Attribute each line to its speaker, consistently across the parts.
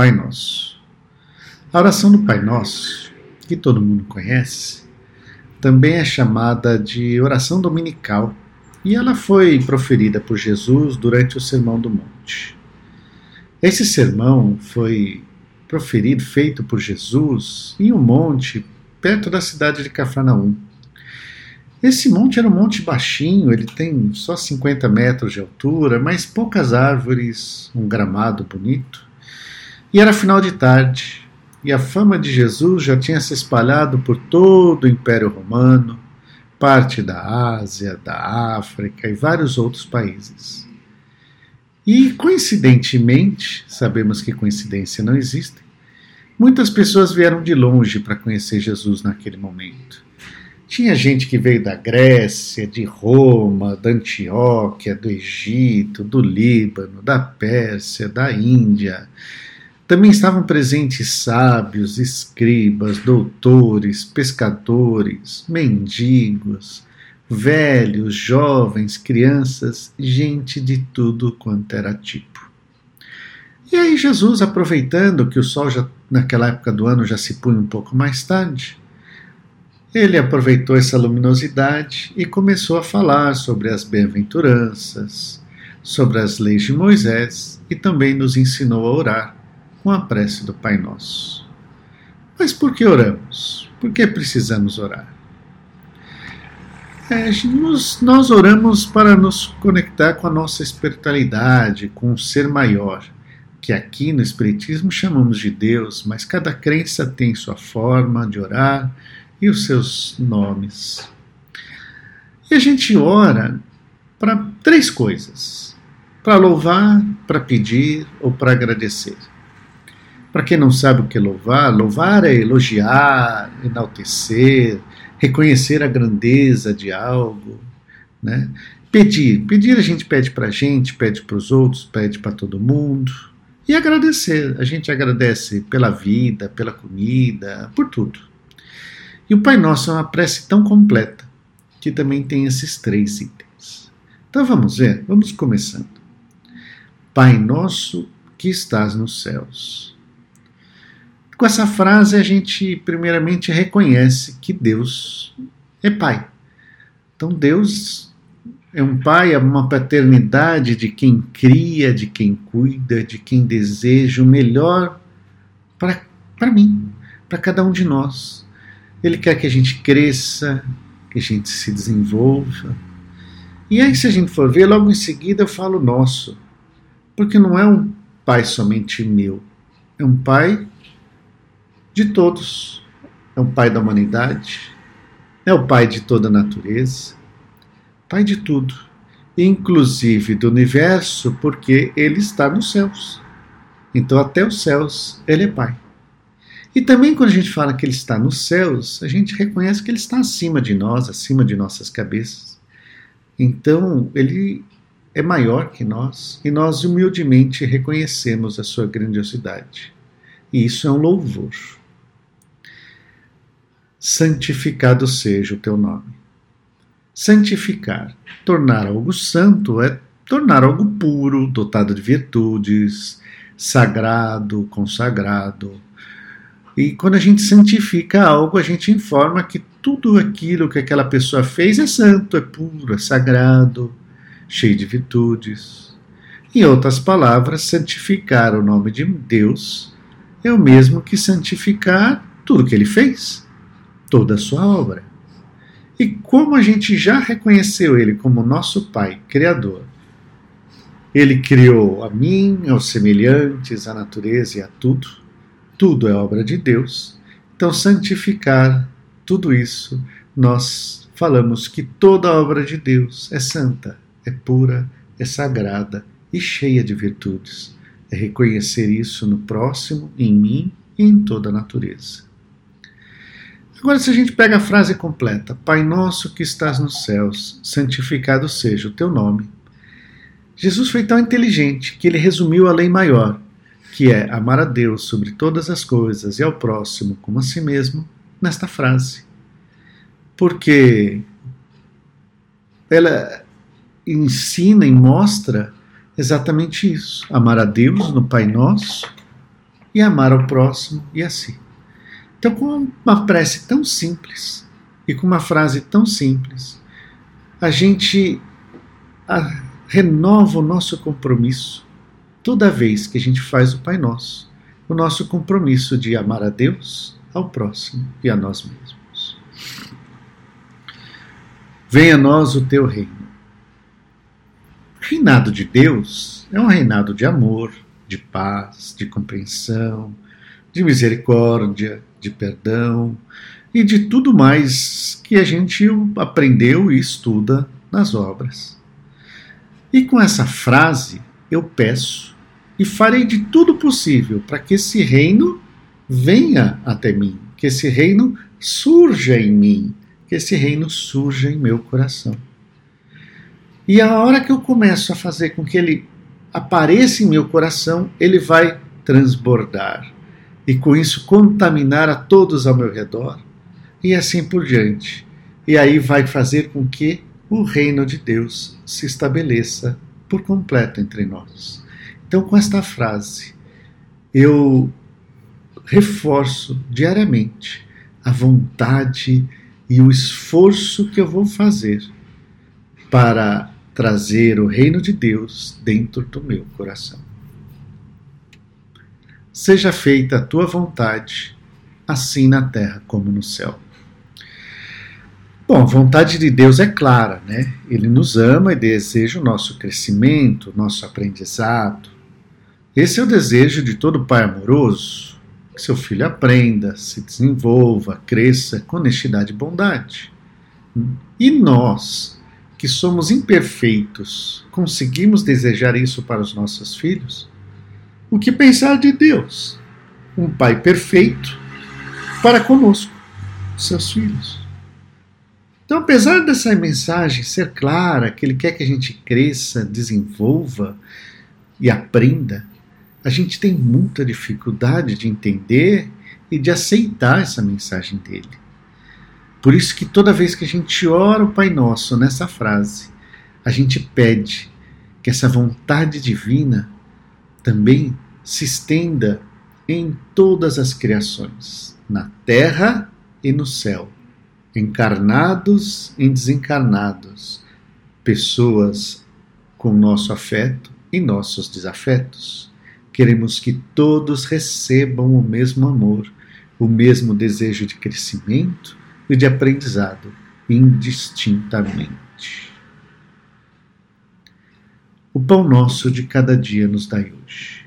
Speaker 1: Pai Nosso. A oração do Pai Nosso, que todo mundo conhece, também é chamada de oração dominical e ela foi proferida por Jesus durante o Sermão do Monte. Esse sermão foi proferido, feito por Jesus, em um monte perto da cidade de Cafarnaum. Esse monte era um monte baixinho, ele tem só 50 metros de altura, mas poucas árvores, um gramado bonito. E era final de tarde, e a fama de Jesus já tinha se espalhado por todo o Império Romano, parte da Ásia, da África e vários outros países. E, coincidentemente, sabemos que coincidência não existe, muitas pessoas vieram de longe para conhecer Jesus naquele momento. Tinha gente que veio da Grécia, de Roma, da Antioquia, do Egito, do Líbano, da Pérsia, da Índia, também estavam presentes sábios, escribas, doutores, pescadores, mendigos, velhos, jovens, crianças, gente de tudo quanto era tipo. E aí Jesus, aproveitando que o sol já naquela época do ano já se punha um pouco mais tarde, ele aproveitou essa luminosidade e começou a falar sobre as bem-aventuranças, sobre as leis de Moisés e também nos ensinou a orar com a prece do Pai Nosso. Mas por que oramos? Por que precisamos orar? É, nos, nós oramos para nos conectar com a nossa espiritualidade, com o ser maior, que aqui no Espiritismo chamamos de Deus, mas cada crença tem sua forma de orar e os seus nomes. E a gente ora para três coisas: para louvar, para pedir ou para agradecer. Para quem não sabe o que é louvar, louvar é elogiar, enaltecer, reconhecer a grandeza de algo, né? Pedir, pedir a gente pede para a gente, pede para os outros, pede para todo mundo. E agradecer, a gente agradece pela vida, pela comida, por tudo. E o Pai Nosso é uma prece tão completa que também tem esses três itens. Então vamos ver, vamos começando. Pai Nosso que estás nos céus com essa frase, a gente, primeiramente, reconhece que Deus é Pai. Então, Deus é um Pai, é uma paternidade de quem cria, de quem cuida, de quem deseja o melhor para mim, para cada um de nós. Ele quer que a gente cresça, que a gente se desenvolva. E aí, se a gente for ver, logo em seguida eu falo nosso, porque não é um pai somente meu, é um pai de todos. É o Pai da humanidade, é o Pai de toda a natureza, Pai de tudo, inclusive do universo, porque Ele está nos céus. Então, até os céus, Ele é Pai. E também, quando a gente fala que Ele está nos céus, a gente reconhece que Ele está acima de nós, acima de nossas cabeças. Então, Ele é maior que nós e nós humildemente reconhecemos a sua grandiosidade. E isso é um louvor santificado seja o teu nome. Santificar, tornar algo santo é tornar algo puro, dotado de virtudes, sagrado, consagrado. E quando a gente santifica algo, a gente informa que tudo aquilo que aquela pessoa fez é santo, é puro, é sagrado, cheio de virtudes. Em outras palavras, santificar o nome de Deus é o mesmo que santificar tudo que ele fez toda a sua obra. E como a gente já reconheceu Ele como nosso Pai, Criador, Ele criou a mim, aos semelhantes, a natureza e a tudo, tudo é obra de Deus. Então, santificar tudo isso, nós falamos que toda obra de Deus é santa, é pura, é sagrada e cheia de virtudes. É reconhecer isso no próximo, em mim e em toda a natureza. Agora, se a gente pega a frase completa: Pai nosso que estás nos céus, santificado seja o teu nome. Jesus foi tão inteligente que ele resumiu a lei maior, que é amar a Deus sobre todas as coisas e ao próximo como a si mesmo, nesta frase. Porque ela ensina e mostra exatamente isso: amar a Deus no Pai Nosso e amar ao próximo e a si. Então, com uma prece tão simples e com uma frase tão simples, a gente a, renova o nosso compromisso toda vez que a gente faz o Pai Nosso, o nosso compromisso de amar a Deus, ao próximo e a nós mesmos. Venha a nós o teu reino. O reinado de Deus é um reinado de amor, de paz, de compreensão, de misericórdia, de perdão e de tudo mais que a gente aprendeu e estuda nas obras. E com essa frase eu peço e farei de tudo possível para que esse reino venha até mim, que esse reino surja em mim, que esse reino surja em meu coração. E a hora que eu começo a fazer com que ele apareça em meu coração, ele vai transbordar e com isso contaminar a todos ao meu redor e assim por diante. E aí vai fazer com que o reino de Deus se estabeleça por completo entre nós. Então, com esta frase, eu reforço diariamente a vontade e o esforço que eu vou fazer para trazer o reino de Deus dentro do meu coração. Seja feita a tua vontade, assim na terra como no céu. Bom, a vontade de Deus é clara, né? Ele nos ama e deseja o nosso crescimento, o nosso aprendizado. Esse é o desejo de todo pai amoroso, que seu filho aprenda, se desenvolva, cresça com honestidade e bondade. E nós, que somos imperfeitos, conseguimos desejar isso para os nossos filhos? O que pensar de Deus? Um pai perfeito para conosco, seus filhos. Então, apesar dessa mensagem ser clara, que ele quer que a gente cresça, desenvolva e aprenda, a gente tem muita dificuldade de entender e de aceitar essa mensagem dele. Por isso que toda vez que a gente ora o Pai Nosso nessa frase, a gente pede que essa vontade divina também se estenda em todas as criações, na terra e no céu encarnados e desencarnados, pessoas com nosso afeto e nossos desafetos. Queremos que todos recebam o mesmo amor, o mesmo desejo de crescimento e de aprendizado, indistintamente. O pão nosso de cada dia nos dai hoje.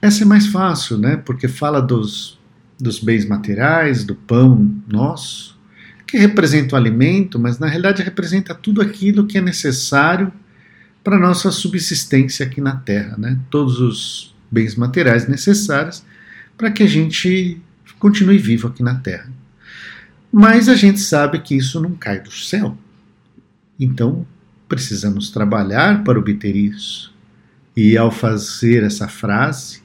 Speaker 1: Essa é mais fácil, né? Porque fala dos dos bens materiais, do pão nosso, que representa o alimento, mas na realidade representa tudo aquilo que é necessário para a nossa subsistência aqui na Terra, né? todos os bens materiais necessários para que a gente continue vivo aqui na Terra. Mas a gente sabe que isso não cai do céu. Então precisamos trabalhar para obter isso. E ao fazer essa frase,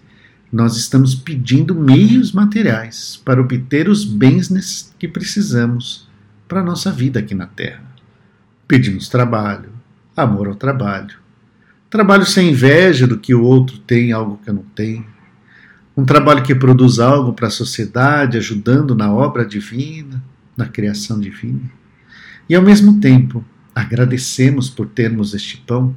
Speaker 1: nós estamos pedindo meios materiais para obter os bens que precisamos para a nossa vida aqui na Terra. Pedimos trabalho, amor ao trabalho, trabalho sem inveja do que o outro tem, algo que eu não tenho, um trabalho que produz algo para a sociedade, ajudando na obra divina, na criação divina. E ao mesmo tempo, agradecemos por termos este pão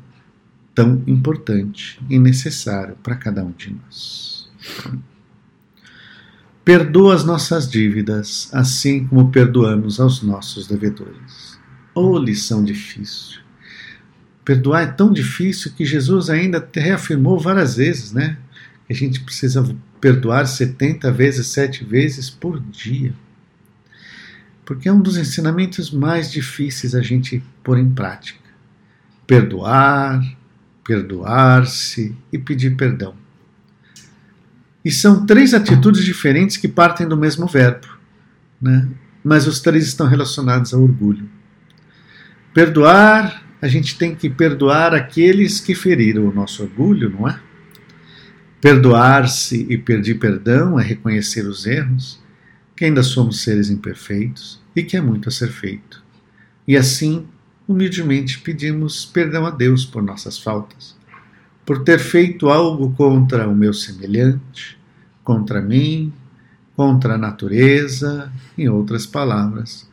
Speaker 1: tão importante e necessário para cada um de nós. Perdoa as nossas dívidas, assim como perdoamos aos nossos devedores. Oh, lição difícil. Perdoar é tão difícil que Jesus ainda reafirmou várias vezes, né? Que a gente precisa perdoar 70 vezes, 7 vezes por dia. Porque é um dos ensinamentos mais difíceis a gente pôr em prática. Perdoar, perdoar-se e pedir perdão. E são três atitudes diferentes que partem do mesmo verbo, né? mas os três estão relacionados ao orgulho. Perdoar, a gente tem que perdoar aqueles que feriram o nosso orgulho, não é? Perdoar-se e pedir perdão é reconhecer os erros, que ainda somos seres imperfeitos e que é muito a ser feito. E assim, humildemente, pedimos perdão a Deus por nossas faltas por ter feito algo contra o meu semelhante, contra mim, contra a natureza, em outras palavras,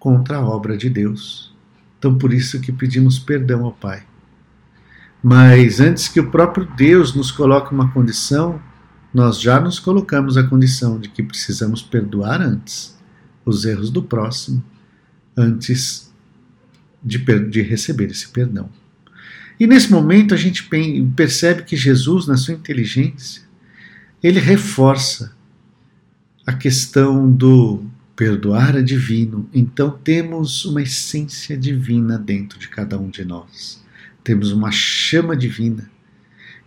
Speaker 1: contra a obra de Deus. Então, por isso que pedimos perdão ao Pai. Mas antes que o próprio Deus nos coloque uma condição, nós já nos colocamos a condição de que precisamos perdoar antes os erros do próximo, antes de, de receber esse perdão. E nesse momento a gente percebe que Jesus, na sua inteligência, ele reforça a questão do perdoar é divino. Então temos uma essência divina dentro de cada um de nós. Temos uma chama divina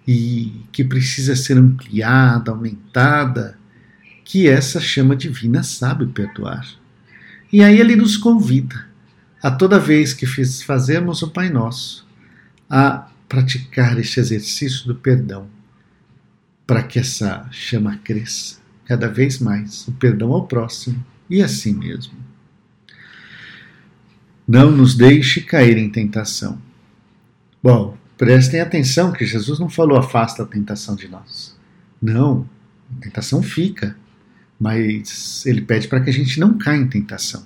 Speaker 1: e que precisa ser ampliada, aumentada, que essa chama divina sabe perdoar. E aí ele nos convida a toda vez que fazemos o Pai Nosso, a praticar este exercício do perdão, para que essa chama cresça cada vez mais, o perdão ao próximo e a si mesmo. Não nos deixe cair em tentação. Bom, prestem atenção que Jesus não falou afasta a tentação de nós. Não, a tentação fica, mas ele pede para que a gente não caia em tentação.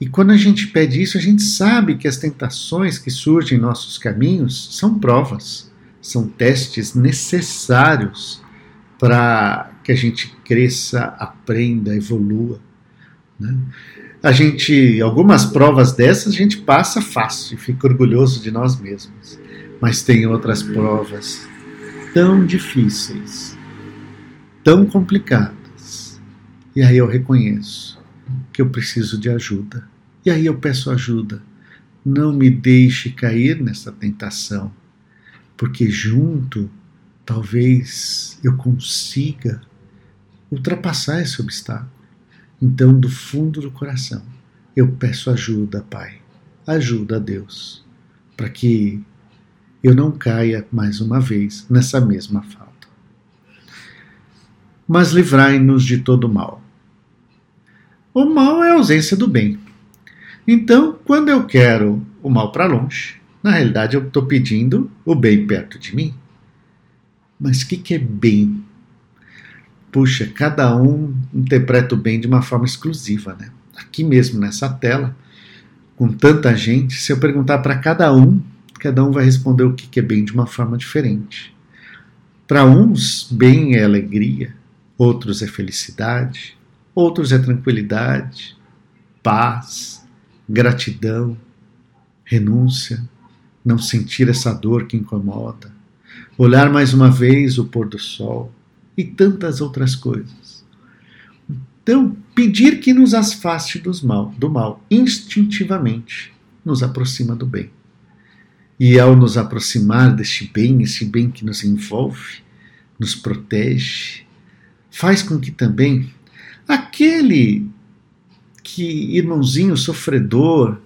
Speaker 1: E quando a gente pede isso, a gente sabe que as tentações que surgem em nossos caminhos são provas, são testes necessários para que a gente cresça, aprenda, evolua. Né? A gente, algumas provas dessas a gente passa fácil e fica orgulhoso de nós mesmos, mas tem outras provas tão difíceis, tão complicadas, e aí eu reconheço que eu preciso de ajuda. E aí eu peço ajuda. Não me deixe cair nessa tentação, porque junto talvez eu consiga ultrapassar esse obstáculo. Então, do fundo do coração, eu peço ajuda, Pai. Ajuda a Deus, para que eu não caia mais uma vez nessa mesma falta. Mas livrai-nos de todo mal o mal é a ausência do bem. Então, quando eu quero o mal para longe, na realidade eu estou pedindo o bem perto de mim. Mas o que, que é bem? Puxa, cada um interpreta o bem de uma forma exclusiva, né? Aqui mesmo nessa tela, com tanta gente, se eu perguntar para cada um, cada um vai responder o que, é bem de uma forma diferente. Para uns, bem é alegria, outros é felicidade, outros é tranquilidade, paz, gratidão, renúncia, não sentir essa dor que incomoda, olhar mais uma vez o pôr do sol e tantas outras coisas. Então, pedir que nos afaste dos mal, do mal instintivamente nos aproxima do bem. E ao nos aproximar deste bem, esse bem que nos envolve, nos protege, faz com que também Aquele que, irmãozinho sofredor,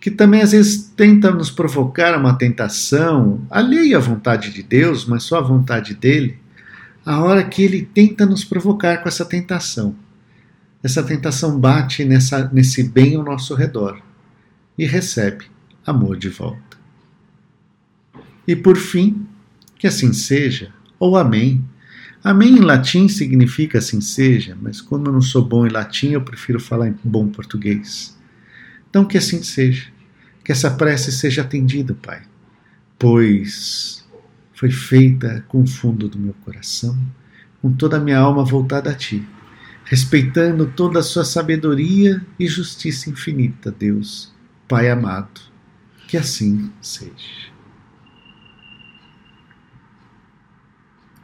Speaker 1: que também às vezes tenta nos provocar uma tentação, alheia à vontade de Deus, mas só à vontade dele, a hora que ele tenta nos provocar com essa tentação. Essa tentação bate nessa, nesse bem ao nosso redor e recebe amor de volta. E por fim, que assim seja, ou amém Amém em latim significa assim seja, mas como eu não sou bom em latim, eu prefiro falar em bom português. Então que assim seja, que essa prece seja atendida, Pai, pois foi feita com o fundo do meu coração, com toda a minha alma voltada a Ti, respeitando toda a Sua sabedoria e justiça infinita, Deus, Pai amado. Que assim seja.